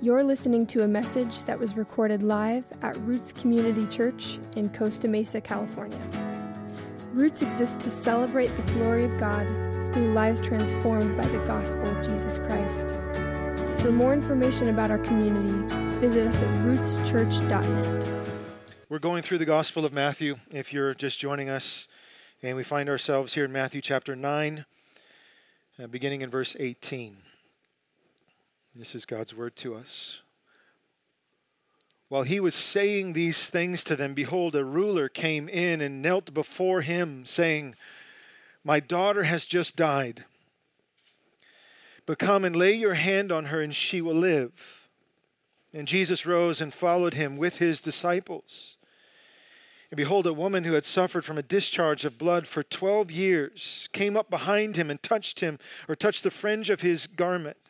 You're listening to a message that was recorded live at Roots Community Church in Costa Mesa, California. Roots exists to celebrate the glory of God through lives transformed by the gospel of Jesus Christ. For more information about our community, visit us at rootschurch.net. We're going through the Gospel of Matthew if you're just joining us, and we find ourselves here in Matthew chapter 9, uh, beginning in verse 18. This is God's word to us. While he was saying these things to them, behold, a ruler came in and knelt before him, saying, My daughter has just died. But come and lay your hand on her, and she will live. And Jesus rose and followed him with his disciples. And behold, a woman who had suffered from a discharge of blood for 12 years came up behind him and touched him, or touched the fringe of his garment.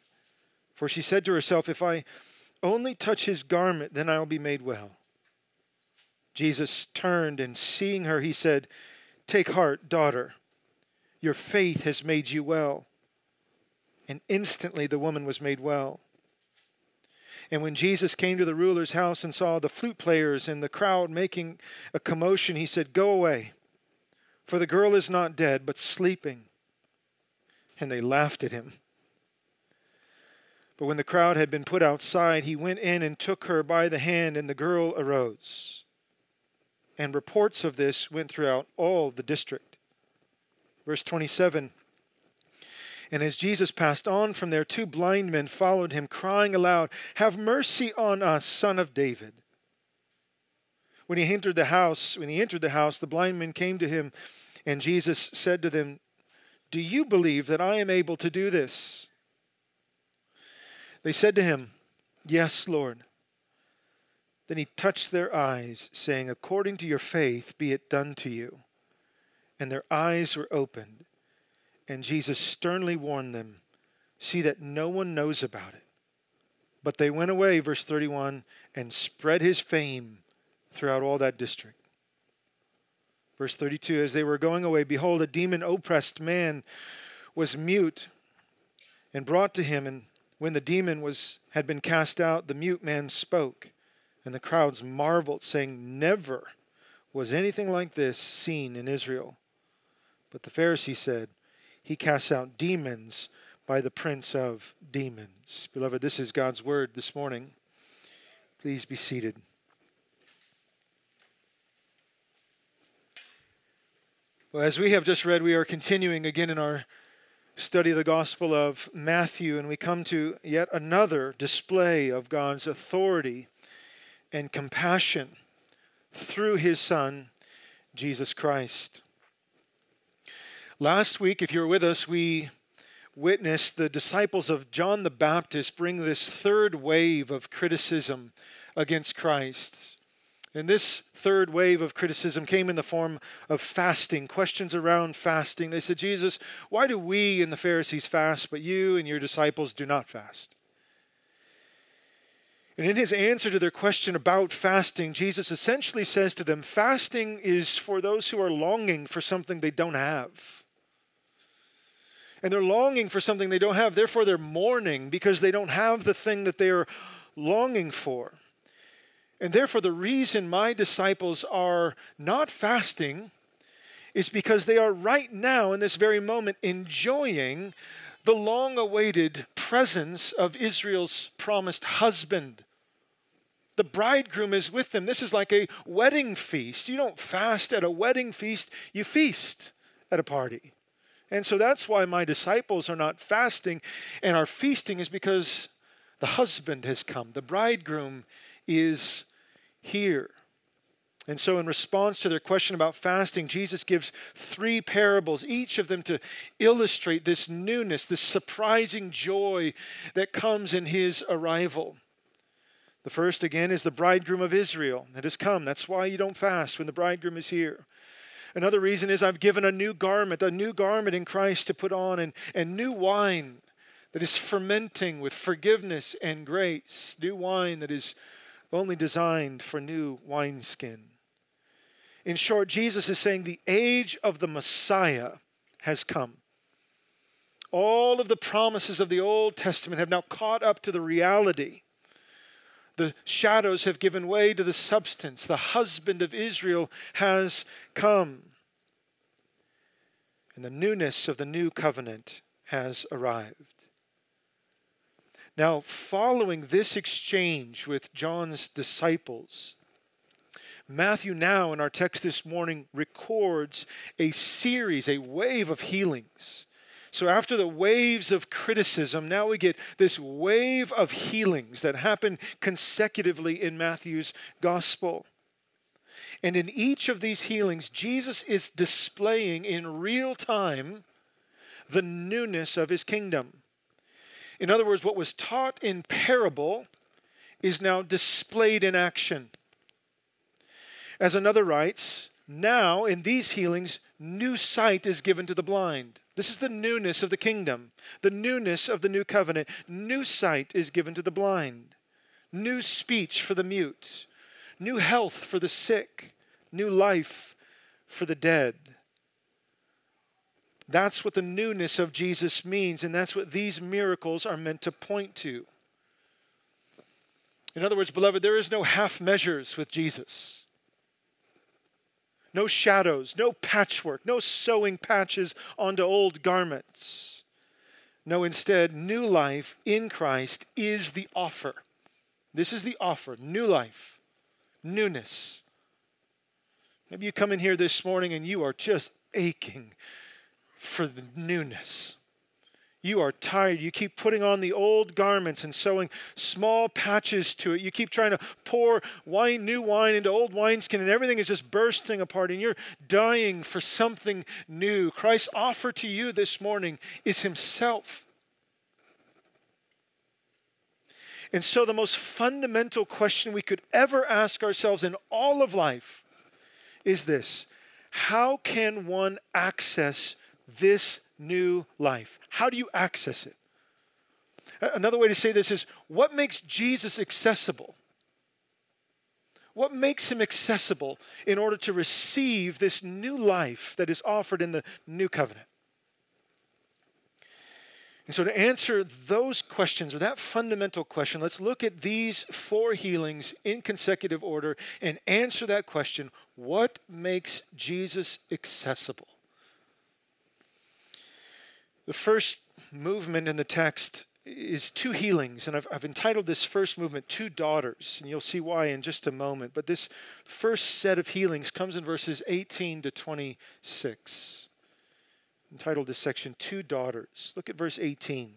For she said to herself, If I only touch his garment, then I will be made well. Jesus turned and seeing her, he said, Take heart, daughter, your faith has made you well. And instantly the woman was made well. And when Jesus came to the ruler's house and saw the flute players and the crowd making a commotion, he said, Go away, for the girl is not dead, but sleeping. And they laughed at him. But when the crowd had been put outside, he went in and took her by the hand, and the girl arose. And reports of this went throughout all the district. Verse 27 And as Jesus passed on from there, two blind men followed him, crying aloud, Have mercy on us, son of David. When he entered the house, when he entered the house, the blind men came to him, and Jesus said to them, Do you believe that I am able to do this? They said to him, Yes, Lord. Then he touched their eyes, saying, According to your faith, be it done to you. And their eyes were opened. And Jesus sternly warned them, See that no one knows about it. But they went away, verse 31, and spread his fame throughout all that district. Verse 32 As they were going away, behold, a demon oppressed man was mute and brought to him, and when the demon was, had been cast out, the mute man spoke, and the crowds marveled, saying, Never was anything like this seen in Israel. But the Pharisee said, He casts out demons by the prince of demons. Beloved, this is God's word this morning. Please be seated. Well, as we have just read, we are continuing again in our study the Gospel of Matthew, and we come to yet another display of God's authority and compassion through his Son, Jesus Christ. Last week, if you were with us, we witnessed the disciples of John the Baptist bring this third wave of criticism against Christ. And this third wave of criticism came in the form of fasting, questions around fasting. They said, Jesus, why do we and the Pharisees fast, but you and your disciples do not fast? And in his answer to their question about fasting, Jesus essentially says to them, Fasting is for those who are longing for something they don't have. And they're longing for something they don't have. Therefore, they're mourning because they don't have the thing that they are longing for. And therefore, the reason my disciples are not fasting is because they are right now, in this very moment, enjoying the long awaited presence of Israel's promised husband. The bridegroom is with them. This is like a wedding feast. You don't fast at a wedding feast, you feast at a party. And so that's why my disciples are not fasting and are feasting, is because the husband has come. The bridegroom is here. And so, in response to their question about fasting, Jesus gives three parables, each of them to illustrate this newness, this surprising joy that comes in his arrival. The first, again, is the bridegroom of Israel that has come. That's why you don't fast when the bridegroom is here. Another reason is I've given a new garment, a new garment in Christ to put on, and, and new wine that is fermenting with forgiveness and grace, new wine that is only designed for new wineskin. In short, Jesus is saying the age of the Messiah has come. All of the promises of the Old Testament have now caught up to the reality The shadows have given way to the substance. The husband of Israel has come. And the newness of the new covenant has arrived. Now, following this exchange with John's disciples, Matthew, now in our text this morning, records a series, a wave of healings so, after the waves of criticism, now we get this wave of healings that happen consecutively in Matthew's gospel. And in each of these healings, Jesus is displaying in real time the newness of his kingdom. In other words, what was taught in parable is now displayed in action. As another writes, now in these healings, new sight is given to the blind. This is the newness of the kingdom, the newness of the new covenant. New sight is given to the blind, new speech for the mute, new health for the sick, new life for the dead. That's what the newness of Jesus means, and that's what these miracles are meant to point to. In other words, beloved, there is no half measures with Jesus no shadows, no patchwork, no sewing patches onto old garments. No, instead, new life in Christ is the offer. This is the offer new life, newness. Maybe you come in here this morning and you are just aching for the newness. You are tired. You keep putting on the old garments and sewing small patches to it. You keep trying to pour wine, new wine into old wineskin, and everything is just bursting apart, and you're dying for something new. Christ's offer to you this morning is Himself. And so, the most fundamental question we could ever ask ourselves in all of life is this How can one access this new life. How do you access it? Another way to say this is what makes Jesus accessible? What makes him accessible in order to receive this new life that is offered in the new covenant? And so, to answer those questions, or that fundamental question, let's look at these four healings in consecutive order and answer that question what makes Jesus accessible? The first movement in the text is two healings, and I've, I've, entitled this first movement Two Daughters, and you'll see why in just a moment. But this first set of healings comes in verses 18 to 26. Entitled this section Two Daughters. Look at verse 18.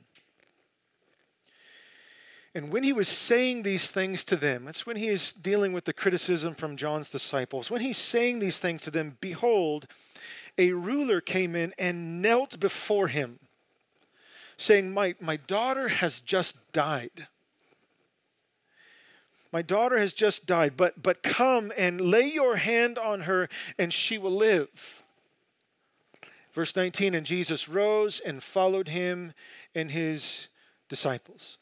And when he was saying these things to them, that's when he is dealing with the criticism from John's disciples. When he's saying these things to them, behold, a ruler came in and knelt before him, saying, My, my daughter has just died. My daughter has just died, but, but come and lay your hand on her, and she will live. Verse 19 And Jesus rose and followed him and his disciples.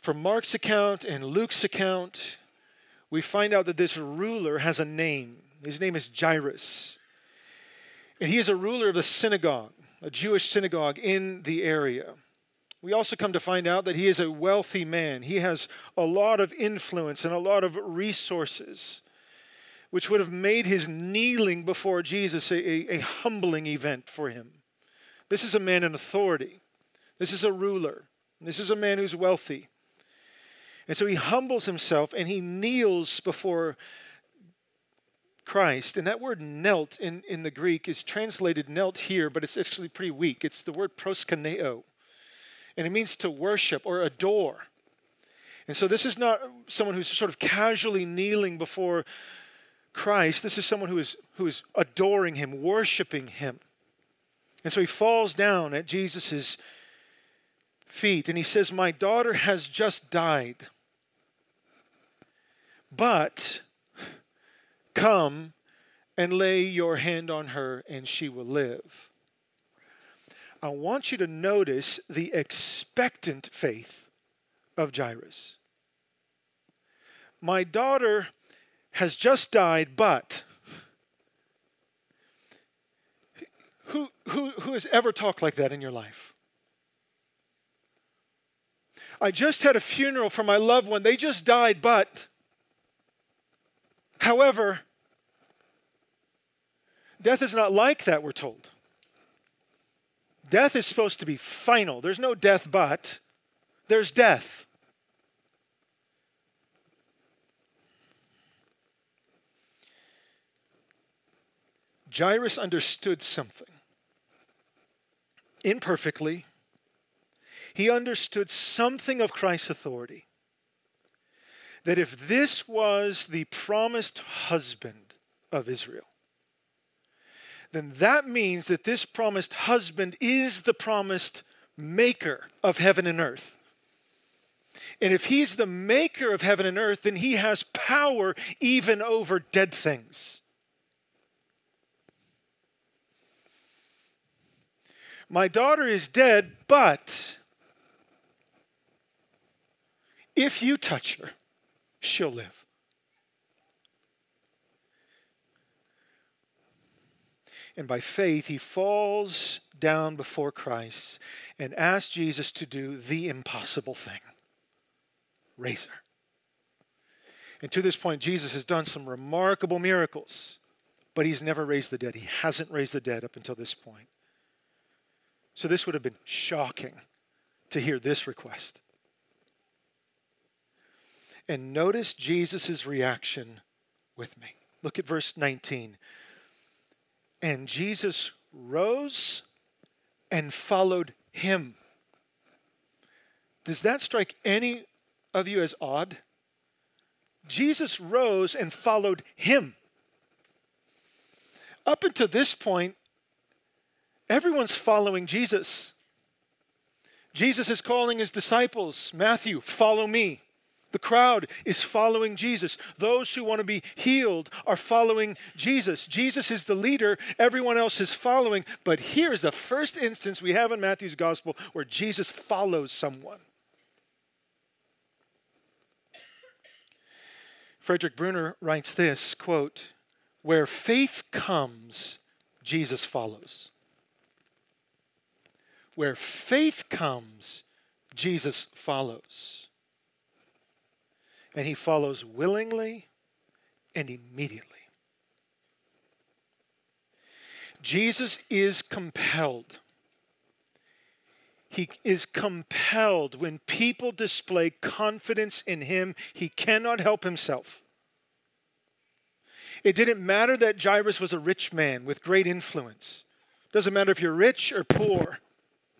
From Mark's account and Luke's account, we find out that this ruler has a name. His name is Jairus. And he is a ruler of the synagogue, a Jewish synagogue in the area. We also come to find out that he is a wealthy man. He has a lot of influence and a lot of resources, which would have made his kneeling before Jesus a, a, a humbling event for him. This is a man in authority. This is a ruler. This is a man who's wealthy. And so he humbles himself and he kneels before Christ. And that word knelt in, in the Greek is translated knelt here, but it's actually pretty weak. It's the word proskuneo. And it means to worship or adore. And so this is not someone who's sort of casually kneeling before Christ. This is someone who is, who is adoring him, worshiping him. And so he falls down at Jesus' feet and he says, My daughter has just died. But Come and lay your hand on her, and she will live. I want you to notice the expectant faith of Jairus. My daughter has just died, but who, who, who has ever talked like that in your life? I just had a funeral for my loved one. They just died, but. However, death is not like that, we're told. Death is supposed to be final. There's no death but, there's death. Jairus understood something imperfectly, he understood something of Christ's authority. That if this was the promised husband of Israel, then that means that this promised husband is the promised maker of heaven and earth. And if he's the maker of heaven and earth, then he has power even over dead things. My daughter is dead, but if you touch her, she'll live. And by faith, he falls down before Christ and asks Jesus to do the impossible thing raise her. And to this point, Jesus has done some remarkable miracles, but he's never raised the dead. He hasn't raised the dead up until this point. So this would have been shocking to hear this request. And notice Jesus' reaction with me. Look at verse 19. And Jesus rose and followed him. Does that strike any of you as odd? Jesus rose and followed him. Up until this point, everyone's following Jesus. Jesus is calling his disciples Matthew, follow me. The crowd is following Jesus. Those who want to be healed are following Jesus. Jesus is the leader, everyone else is following. But here's the first instance we have in Matthew's gospel where Jesus follows someone. Frederick Bruner writes this quote, Where faith comes, Jesus follows. Where faith comes, Jesus follows and he follows willingly and immediately. Jesus is compelled. He is compelled when people display confidence in him, he cannot help himself. It didn't matter that Jairus was a rich man with great influence. Doesn't matter if you're rich or poor.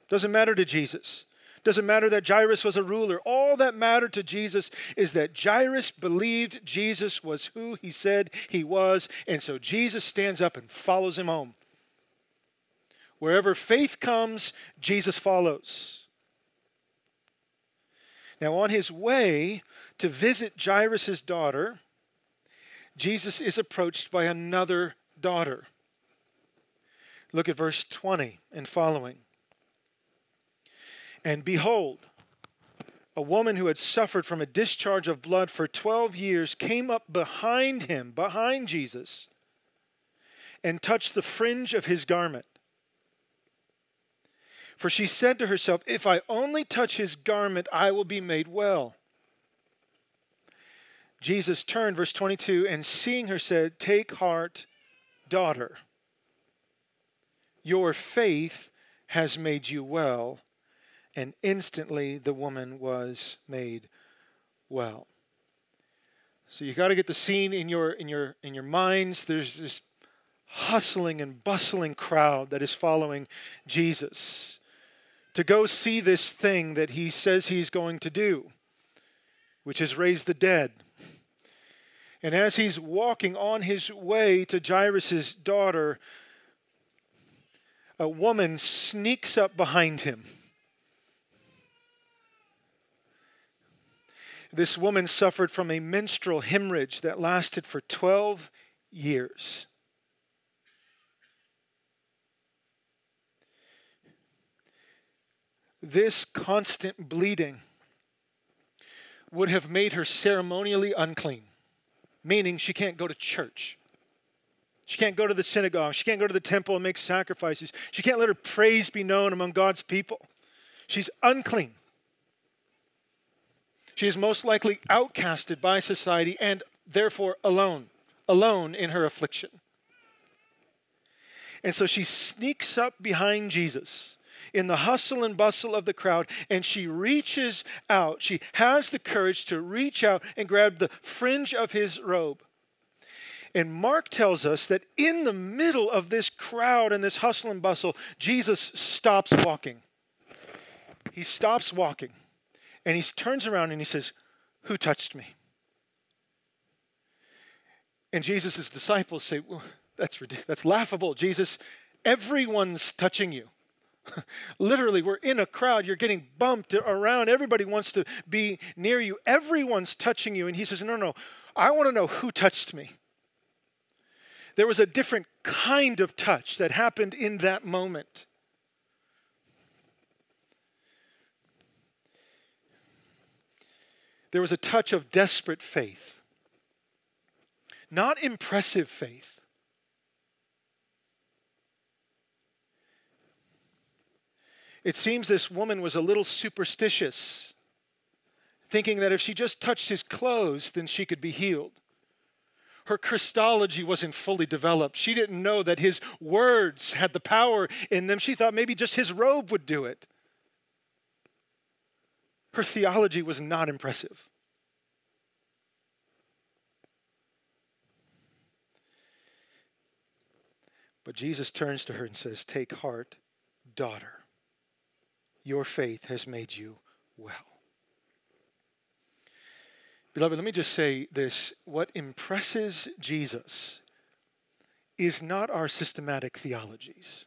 Doesn't matter to Jesus. Doesn't matter that Jairus was a ruler. All that mattered to Jesus is that Jairus believed Jesus was who he said he was. And so Jesus stands up and follows him home. Wherever faith comes, Jesus follows. Now, on his way to visit Jairus' daughter, Jesus is approached by another daughter. Look at verse 20 and following. And behold, a woman who had suffered from a discharge of blood for 12 years came up behind him, behind Jesus, and touched the fringe of his garment. For she said to herself, If I only touch his garment, I will be made well. Jesus turned, verse 22, and seeing her said, Take heart, daughter. Your faith has made you well and instantly the woman was made well. So you got to get the scene in your in your in your minds. There's this hustling and bustling crowd that is following Jesus to go see this thing that he says he's going to do, which is raise the dead. And as he's walking on his way to Jairus' daughter, a woman sneaks up behind him This woman suffered from a menstrual hemorrhage that lasted for 12 years. This constant bleeding would have made her ceremonially unclean, meaning she can't go to church. She can't go to the synagogue. She can't go to the temple and make sacrifices. She can't let her praise be known among God's people. She's unclean. She is most likely outcasted by society and therefore alone, alone in her affliction. And so she sneaks up behind Jesus in the hustle and bustle of the crowd and she reaches out. She has the courage to reach out and grab the fringe of his robe. And Mark tells us that in the middle of this crowd and this hustle and bustle, Jesus stops walking. He stops walking and he turns around and he says, Who touched me? And Jesus' disciples say, Well, that's. That's laughable. Jesus, everyone's touching you. Literally, we're in a crowd. You're getting bumped around. Everybody wants to be near you. Everyone's touching you. And he says, No, no, I want to know who touched me. There was a different kind of touch that happened in that moment. There was a touch of desperate faith, not impressive faith. It seems this woman was a little superstitious, thinking that if she just touched his clothes, then she could be healed. Her Christology wasn't fully developed. She didn't know that his words had the power in them. She thought maybe just his robe would do it. Her theology was not impressive. But Jesus turns to her and says, Take heart, daughter. Your faith has made you well. Beloved, let me just say this. What impresses Jesus is not our systematic theologies.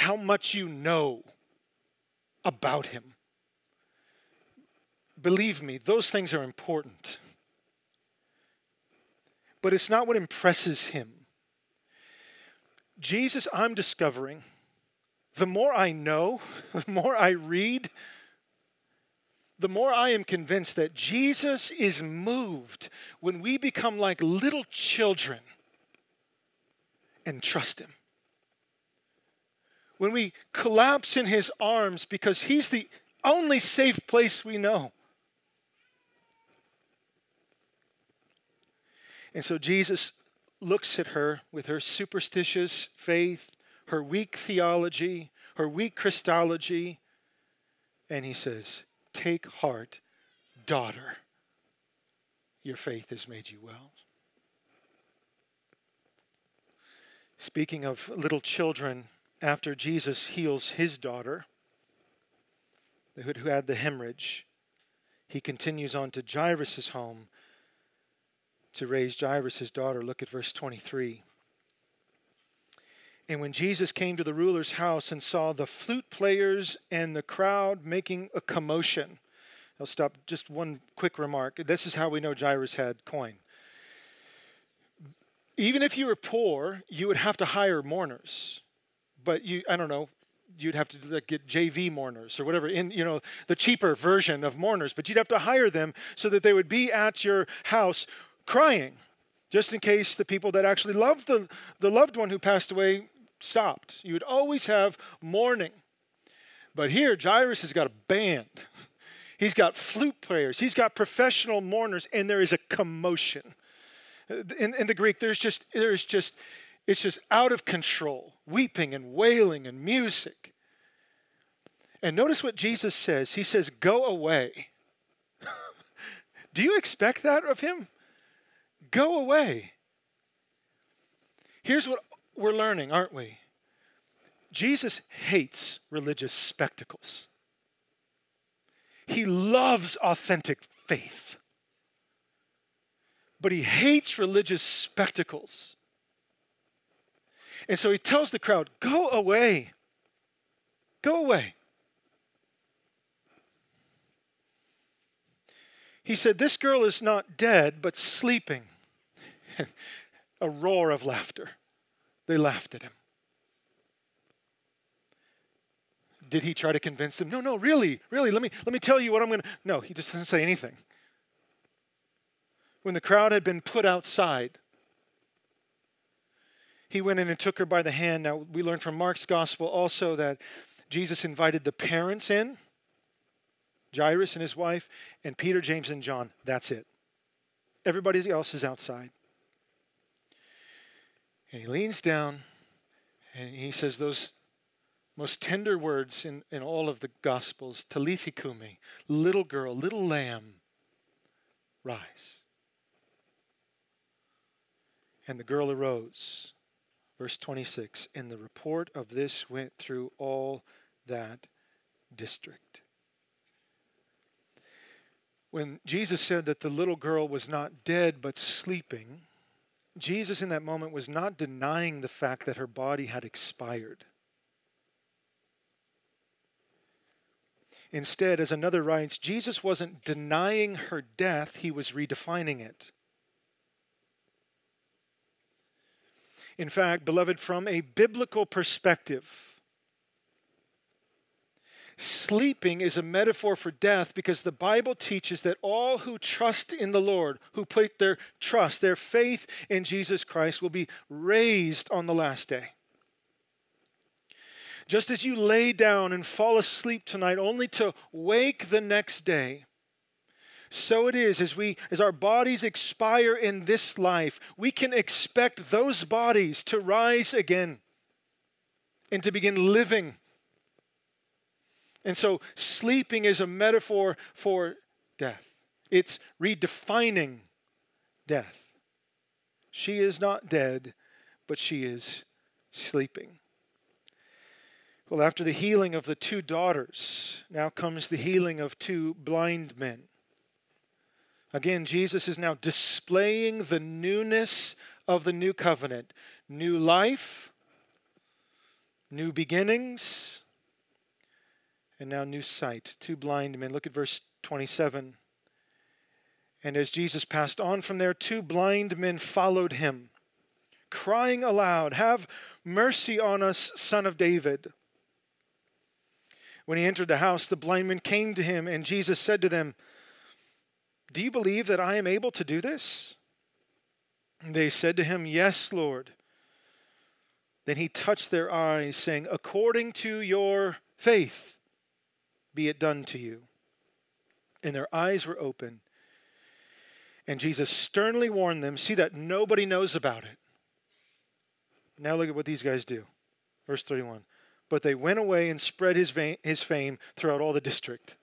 How much you know about him. Believe me, those things are important. But it's not what impresses him. Jesus, I'm discovering, the more I know, the more I read, the more I am convinced that Jesus is moved when we become like little children and trust him when we collapse in his arms because he's the only safe place we know. And so Jesus looks at her with her superstitious faith, her weak theology, her weak Christology, and he says, Take heart, daughter. Your faith has made you well. Speaking of little children, after Jesus heals his daughter, who had the hemorrhage, he continues on to Jairus' home to raise Jairus' daughter. Look at verse 23. And when Jesus came to the ruler's house and saw the flute players and the crowd making a commotion, I'll stop just one quick remark. This is how we know Jairus had coin. Even if you were poor, you would have to hire mourners but you, I don't know, you'd have to get JV mourners or whatever in you know the cheaper version of mourners, but you'd have to hire them so that they would be at your house crying, just in case the people that actually loved the, the loved one who passed away stopped. You would always have mourning. But here, Jairus has got a band. He's got flute players. He's got professional mourners, and there is a commotion. In, in the Greek, there's just there's just it's just out of control, weeping and wailing and music. And notice what Jesus says. He says, Go away. Do you expect that of him? Go away. Here's what we're learning, aren't we? Jesus hates religious spectacles. He loves authentic faith. But he hates religious spectacles. And so he tells the crowd, Go away. Go away. He said, This girl is not dead, but sleeping. A roar of laughter. They laughed at him. Did he try to convince them? No, no, really, really, let me, let me tell you what I'm going to. No, he just doesn't say anything. When the crowd had been put outside, he went in and took her by the hand. Now, we learn from Mark's gospel also that Jesus invited the parents in, Jairus and his wife, and Peter, James, and John. That's it. Everybody else is outside. And he leans down and he says those most tender words in, in all of the Gospels Talitha cumi, little girl, little lamb, rise. And the girl arose. Verse 26 And the report of this went through all that district. When Jesus said that the little girl was not dead but sleeping, Jesus in that moment was not denying the fact that her body had expired. Instead, as another writes, Jesus wasn't denying her death, he was redefining it. In fact, beloved, from a biblical perspective, sleeping is a metaphor for death because the Bible teaches that all who trust in the Lord, who put their trust, their faith in Jesus Christ, will be raised on the last day. Just as you lay down and fall asleep tonight only to wake the next day, so it is as we as our bodies expire in this life, we can expect those bodies to rise again and to begin living and so sleeping is a metaphor for death, it's redefining death. She is not dead, but she is sleeping. Well, after the healing of the two daughters, now comes the healing of two blind men. Again, Jesus is now displaying the newness of the new covenant new life, new beginnings, and now new sight. Two blind men. Look at verse 27. And as Jesus passed on from there, two blind men followed him, crying aloud, Have mercy on us, son of David. When he entered the house, the blind men came to him, and Jesus said to them, Do you believe that I am able to do this? And they said to him, Yes, Lord. Then he touched their eyes, saying, According to your faith, be it done to you. And their eyes were open. And Jesus sternly warned them see that nobody knows about it. Now look at what these guys do. Verse 31. But they went away and spread his, his fame throughout all the district.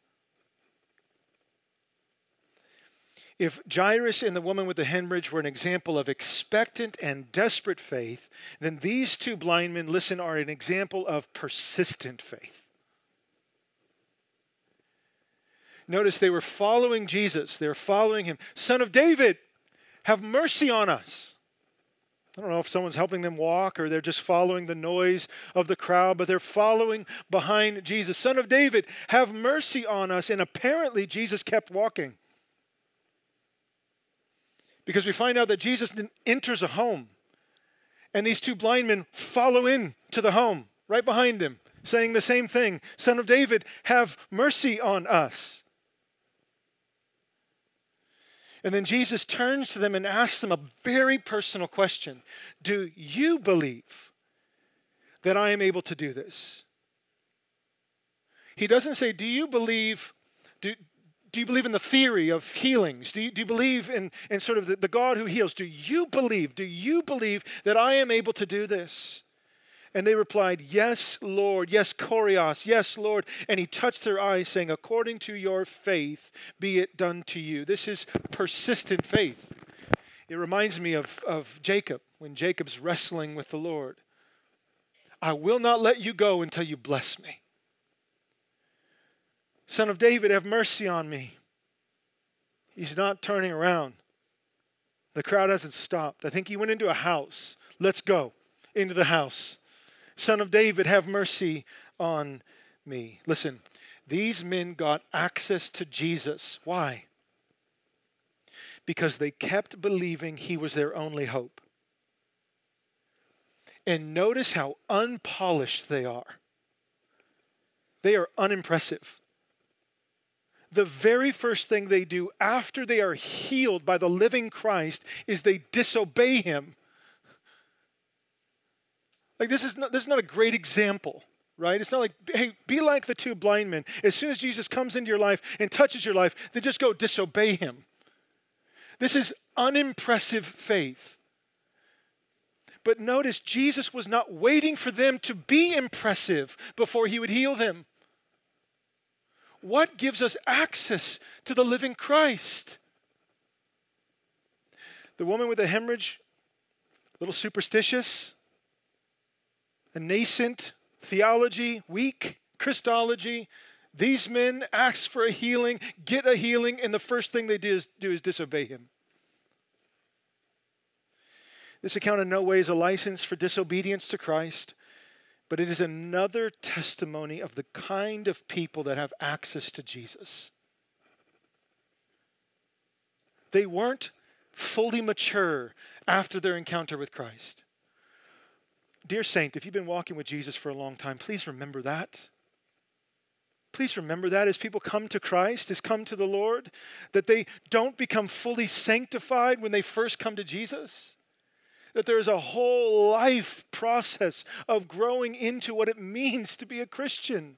If Jairus and the woman with the hemorrhage were an example of expectant and desperate faith, then these two blind men, listen, are an example of persistent faith. Notice they were following Jesus. They were following him. Son of David, have mercy on us. I don't know if someone's helping them walk or they're just following the noise of the crowd, but they're following behind Jesus. Son of David, have mercy on us. And apparently, Jesus kept walking. Because we find out that Jesus enters a home, and these two blind men follow in to the home right behind him, saying the same thing Son of David, have mercy on us. And then Jesus turns to them and asks them a very personal question Do you believe that I am able to do this? He doesn't say, Do you believe? Do, you believe in the theory of healings? Do you, do you believe in, in sort of the, the God who heals? Do you believe? Do you believe that I am able to do this? And they replied, Yes, Lord. Yes, Kurios. Yes, Lord. And he touched their eyes, saying, According to your faith, be it done to you. This is persistent faith. It reminds me of, of Jacob when Jacob's wrestling with the Lord. I will not let you go until you bless me. Son of David, have mercy on me. He's not turning around. The crowd hasn't stopped. I think he went into a house. Let's go into the house. Son of David, have mercy on me. Listen, these men got access to Jesus. Why? Because they kept believing he was their only hope. And notice how unpolished they are. They are unimpressive. The very first thing they do after they are healed by the living Christ is they disobey him like, this is not, this is not a great example right? It's not like, hey, be like the two blind men. As soon as Jesus comes into your life and touches your life, then just go disobey him. This is unimpressive faith. But notice, Jesus was not waiting for them to be impressive before he would heal them. What gives us access to the living Christ? The woman with the hemorrhage, a little superstitious, a nascent theology, weak Christology. These men ask for a healing, get a healing, and the first thing they do is, do is disobey him. This account in no way is a license for disobedience to Christ, but it is another testimony of the kind of people that have access to Jesus. They weren't fully mature after their encounter with Christ. Dear Saint, if you've been walking with Jesus for a long time, please remember that. Please remember that as people come to Christ, as come to the Lord, that they don't become fully sanctified when they first come to Jesus. That there's a whole life process of growing into what it means to be a Christian.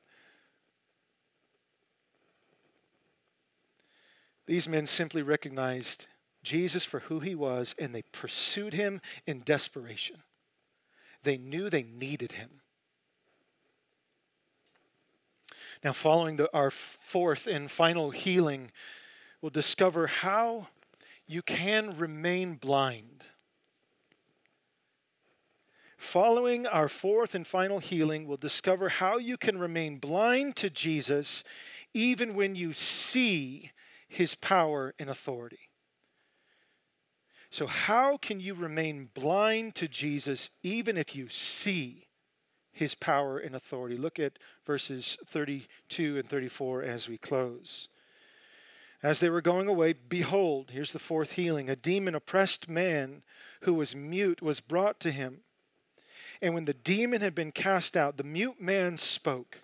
These men simply recognized Jesus for who he was and they pursued him in desperation. They knew they needed him. Now, following the, our fourth and final healing, we'll discover how you can remain blind. Following our fourth and final healing, we'll discover how you can remain blind to Jesus even when you see his power and authority. So, how can you remain blind to Jesus even if you see his power and authority? Look at verses 32 and 34 as we close. As they were going away, behold, here's the fourth healing a demon oppressed man who was mute was brought to him. And when the demon had been cast out, the mute man spoke.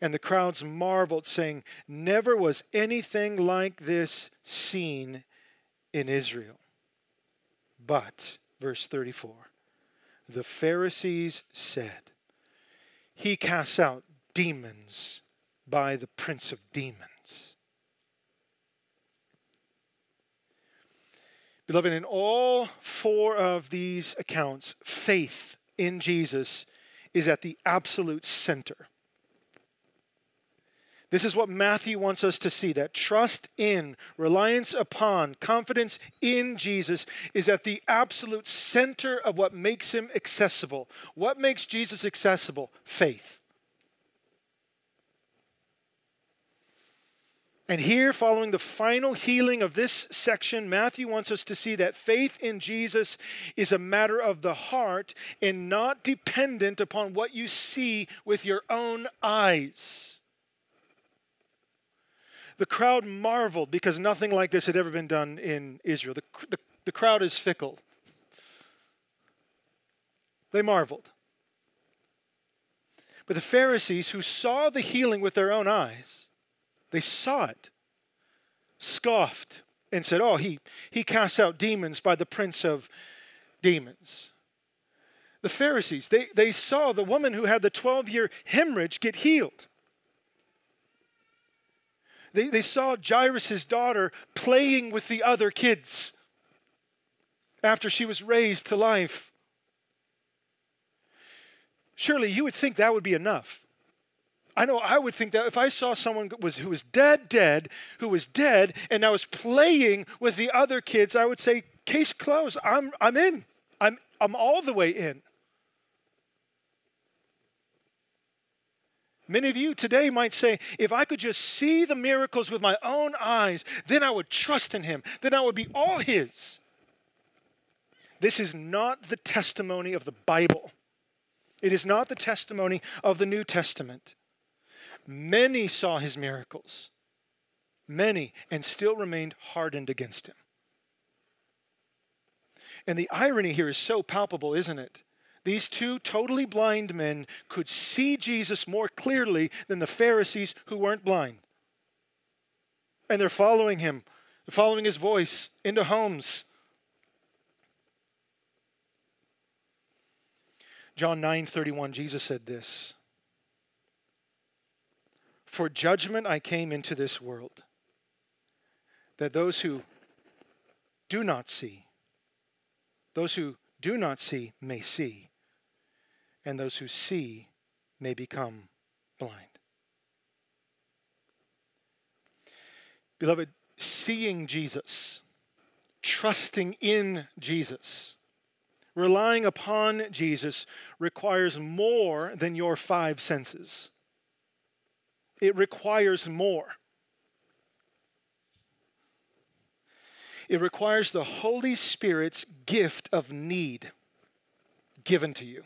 And the crowds marveled, saying, Never was anything like this seen in Israel. But, verse 34, the Pharisees said, He casts out demons by the prince of demons. Beloved, in all four of these accounts, faith in Jesus is at the absolute center. This is what Matthew wants us to see that trust in, reliance upon, confidence in Jesus is at the absolute center of what makes him accessible. What makes Jesus accessible? Faith. And here, following the final healing of this section, Matthew wants us to see that faith in Jesus is a matter of the heart and not dependent upon what you see with your own eyes. The crowd marveled because nothing like this had ever been done in Israel. The, the, the crowd is fickle. They marveled. But the Pharisees, who saw the healing with their own eyes, they saw it, scoffed, and said, Oh, he, he casts out demons by the prince of demons. The Pharisees, they, they saw the woman who had the 12 year hemorrhage get healed. They, they saw Jairus' daughter playing with the other kids after she was raised to life. Surely you would think that would be enough. I know I would think that if I saw someone was, who was dead, dead, who was dead, and I was playing with the other kids, I would say, case closed. I'm, I'm in. I'm, I'm all the way in. Many of you today might say, if I could just see the miracles with my own eyes, then I would trust in Him, then I would be all His. This is not the testimony of the Bible. It is not the testimony of the New Testament. Many saw His miracles, many, and still remained hardened against Him. And the irony here is so palpable, isn't it? These two totally blind men could see Jesus more clearly than the Pharisees who weren't blind. And they're following him, they're following his voice into homes. John 9 31, Jesus said this For judgment I came into this world, that those who do not see, those who do not see may see, and those who see may become blind. Beloved, seeing Jesus, trusting in Jesus, relying upon Jesus requires more than your five senses. It requires more. It requires the Holy Spirit's gift of need given to you.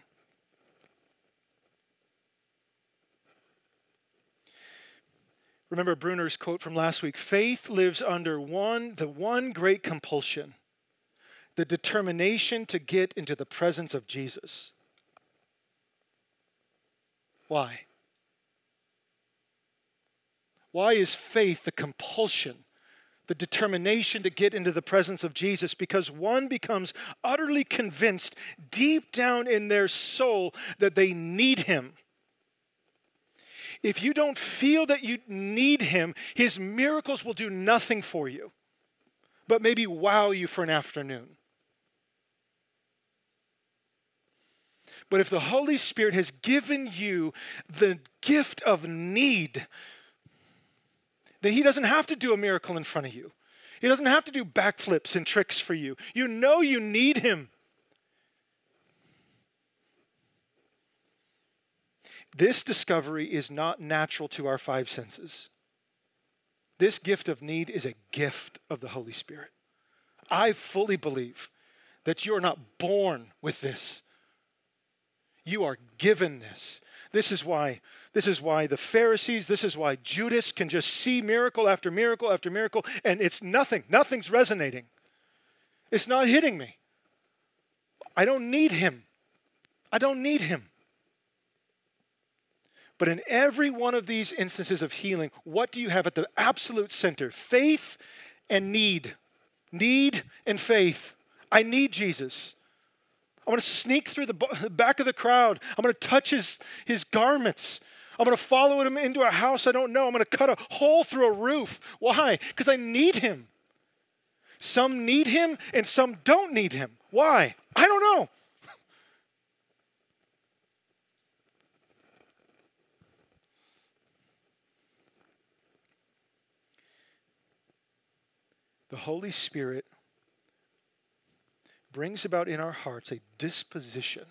Remember Bruner's quote from last week faith lives under one, the one great compulsion the determination to get into the presence of Jesus. Why? Why is faith the compulsion, the determination to get into the presence of Jesus? Because one becomes utterly convinced deep down in their soul that they need Him if you don't feel that you need Him, His miracles will do nothing for you, but maybe wow you for an afternoon. But if the Holy Spirit has given you the gift of need, then He doesn't have to do a miracle in front of you. He doesn't have to do backflips and tricks for you. You know you need Him. This discovery is not natural to our five senses. This gift of need is a gift of the Holy Spirit. I fully believe that you are not born with this. You are given this. This is why this is why the Pharisees, this is why Judas can just see miracle after miracle after miracle and it's nothing. Nothing's resonating. It's not hitting me. I don't need him. I don't need him. But in every one of these instances of healing, what do you have at the absolute center? Faith and need. Need and faith. I need Jesus. I'm going to sneak through the back of the crowd. I'm going to touch his, his garments. I'm going to follow him into a house I don't know. I'm going to cut a hole through a roof. Why? Because I need him. Some need him and some don't need him. Why? I don't know. the Holy Spirit brings about in our hearts a disposition,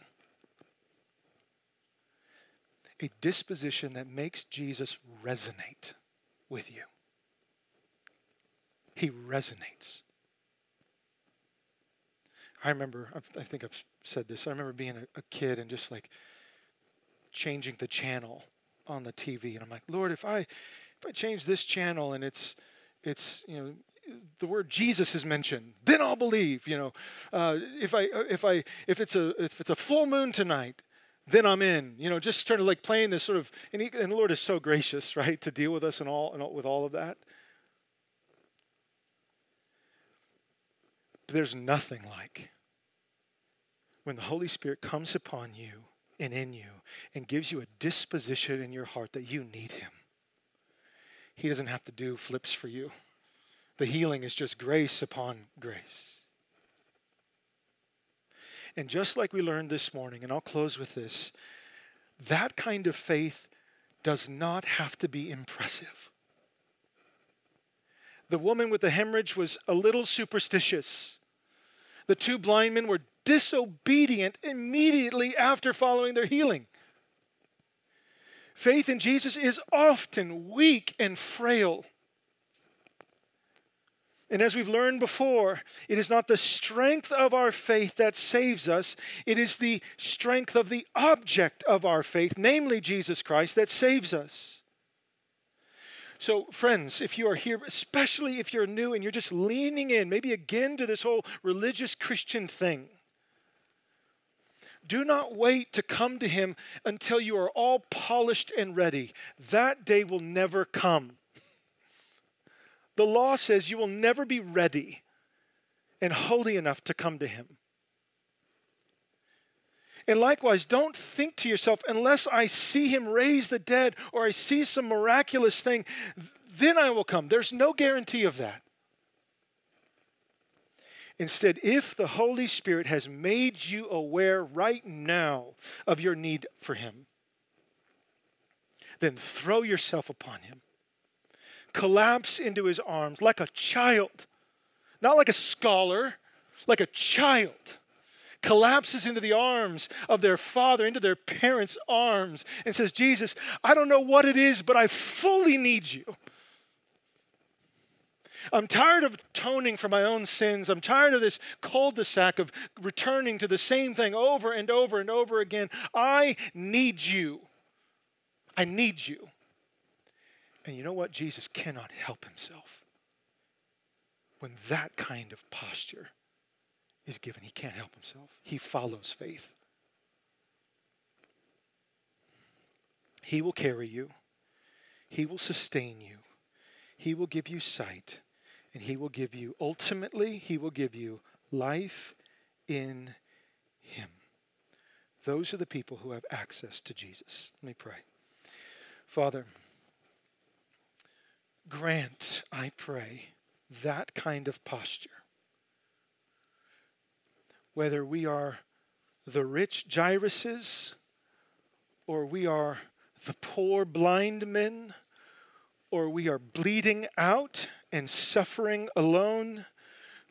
a disposition that makes Jesus resonate with you. He resonates. I remember, I think I've said this, I remember being a, kid and just like changing the channel on the TV. And I'm like, Lord, if I if I change this channel and it's it's you know the word Jesus is mentioned, then I'll believe. You know, uh, if I if I if it's a if it's a full moon tonight, then I'm in. You know, just to like playing this sort of and, he, and the Lord is so gracious, right, to deal with us and all and all, with all of that. But there's nothing like when the Holy Spirit comes upon you and in you and gives you a disposition in your heart that you need Him. He doesn't have to do flips for you. The healing is just grace upon grace. And just like we learned this morning, and I'll close with this that kind of faith does not have to be impressive. The woman with the hemorrhage was a little superstitious. The two blind men were disobedient immediately after following their healing. Faith in Jesus is often weak and frail. And as we've learned before, it is not the strength of our faith that saves us, it is the strength of the object of our faith, namely Jesus Christ, that saves us. So, friends, if you are here, especially if you're new and you're just leaning in, maybe again to this whole religious Christian thing, do not wait to come to Him until you are all polished and ready. That day will never come. The law says you will never be ready and holy enough to come to Him. And likewise, don't think to yourself, unless I see him raise the dead or I see some miraculous thing, then I will come. There's no guarantee of that. Instead, if the Holy Spirit has made you aware right now of your need for him, then throw yourself upon him. Collapse into his arms like a child, not like a scholar, like a child collapses into the arms of their father, into their parents' arms, and says, Jesus, I don't know what it is, but I fully need you. I'm tired of atoning for my own sins. I'm tired of this cul de sac of returning to the same thing over and over and over again. I need you. I need you. And you know what? Jesus cannot help himself when that kind of posture is given. He can't help himself. He follows faith. He will carry you, He will sustain you, He will give you sight, and He will give you, ultimately, He will give you life in Him. Those are the people who have access to Jesus. Let me pray. Father, grant, I pray, that kind of posture whether we are the rich Jairuses or we are the poor blind men or we are bleeding out and suffering alone.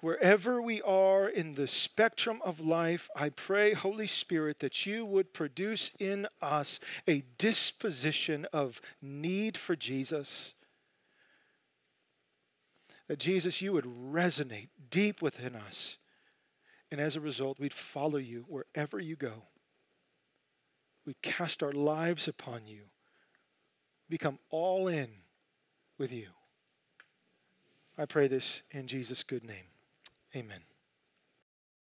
Wherever we are in the spectrum of life, I pray, Holy Spirit, that you would produce in us a disposition of need for Jesus. That Jesus, you would resonate deep within us and as a result, we'd follow you wherever you go. We'd cast our lives upon you, become all in with you. I pray this in Jesus' good name. Amen.